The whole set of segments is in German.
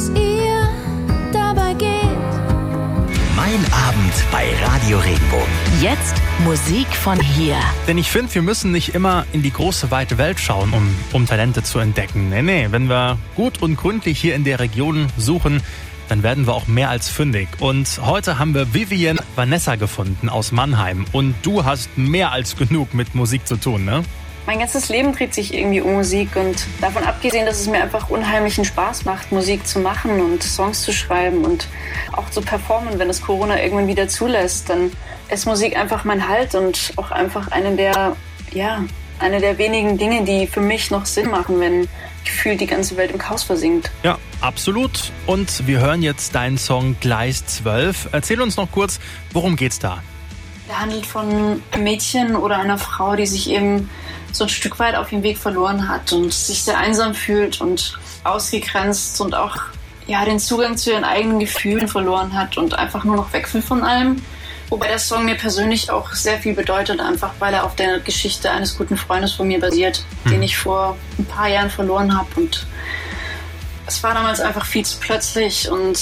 es ihr dabei geht. Mein Abend bei Radio Regenbogen. Jetzt Musik von hier. Denn ich finde, wir müssen nicht immer in die große, weite Welt schauen, um, um Talente zu entdecken. Nee, nee, wenn wir gut und gründlich hier in der Region suchen, dann werden wir auch mehr als fündig. Und heute haben wir Vivian Vanessa gefunden aus Mannheim. Und du hast mehr als genug mit Musik zu tun, ne? Mein ganzes Leben dreht sich irgendwie um Musik und davon abgesehen, dass es mir einfach unheimlichen Spaß macht, Musik zu machen und Songs zu schreiben und auch zu performen, wenn es Corona irgendwann wieder zulässt, dann ist Musik einfach mein Halt und auch einfach eine der, ja, eine der wenigen Dinge, die für mich noch Sinn machen, wenn gefühlt die ganze Welt im Chaos versinkt. Ja, absolut. Und wir hören jetzt deinen Song Gleis 12. Erzähl uns noch kurz, worum geht's da? Er handelt von einem Mädchen oder einer Frau, die sich eben so ein Stück weit auf ihrem Weg verloren hat und sich sehr einsam fühlt und ausgegrenzt und auch ja, den Zugang zu ihren eigenen Gefühlen verloren hat und einfach nur noch weg will von allem. Wobei der Song mir persönlich auch sehr viel bedeutet, einfach weil er auf der Geschichte eines guten Freundes von mir basiert, hm. den ich vor ein paar Jahren verloren habe. Und es war damals einfach viel zu plötzlich und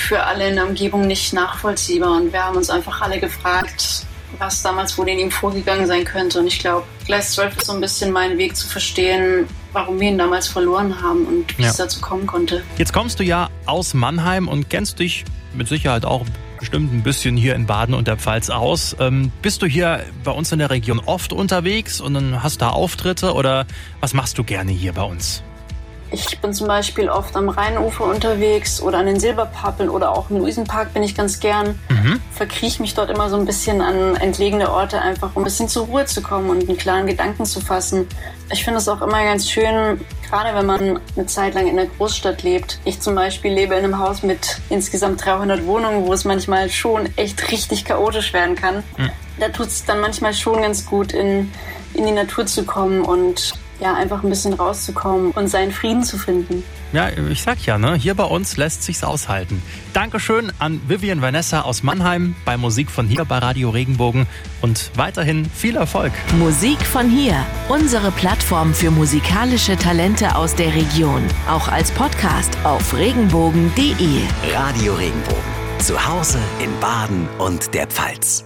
für alle in der Umgebung nicht nachvollziehbar. Und wir haben uns einfach alle gefragt, was damals wohl in ihm vorgegangen sein könnte. Und ich glaube, Gleis 12 ist so ein bisschen mein Weg zu verstehen, warum wir ihn damals verloren haben und wie ja. es dazu kommen konnte. Jetzt kommst du ja aus Mannheim und kennst dich mit Sicherheit auch bestimmt ein bisschen hier in Baden und der Pfalz aus. Ähm, bist du hier bei uns in der Region oft unterwegs und dann hast da Auftritte oder was machst du gerne hier bei uns? Ich bin zum Beispiel oft am Rheinufer unterwegs oder an den Silberpappeln oder auch im Luisenpark bin ich ganz gern. Mhm. Verkrieche mich dort immer so ein bisschen an entlegene Orte, einfach um ein bisschen zur Ruhe zu kommen und einen klaren Gedanken zu fassen. Ich finde es auch immer ganz schön, gerade wenn man eine Zeit lang in der Großstadt lebt. Ich zum Beispiel lebe in einem Haus mit insgesamt 300 Wohnungen, wo es manchmal schon echt richtig chaotisch werden kann. Mhm. Da tut es dann manchmal schon ganz gut, in, in die Natur zu kommen und ja, einfach ein bisschen rauszukommen und seinen Frieden zu finden. Ja, ich sag ja, ne, hier bei uns lässt sich's aushalten. Dankeschön an Vivian Vanessa aus Mannheim bei Musik von hier bei Radio Regenbogen und weiterhin viel Erfolg. Musik von hier, unsere Plattform für musikalische Talente aus der Region, auch als Podcast auf regenbogen.de. Radio Regenbogen. Zu Hause in Baden und der Pfalz.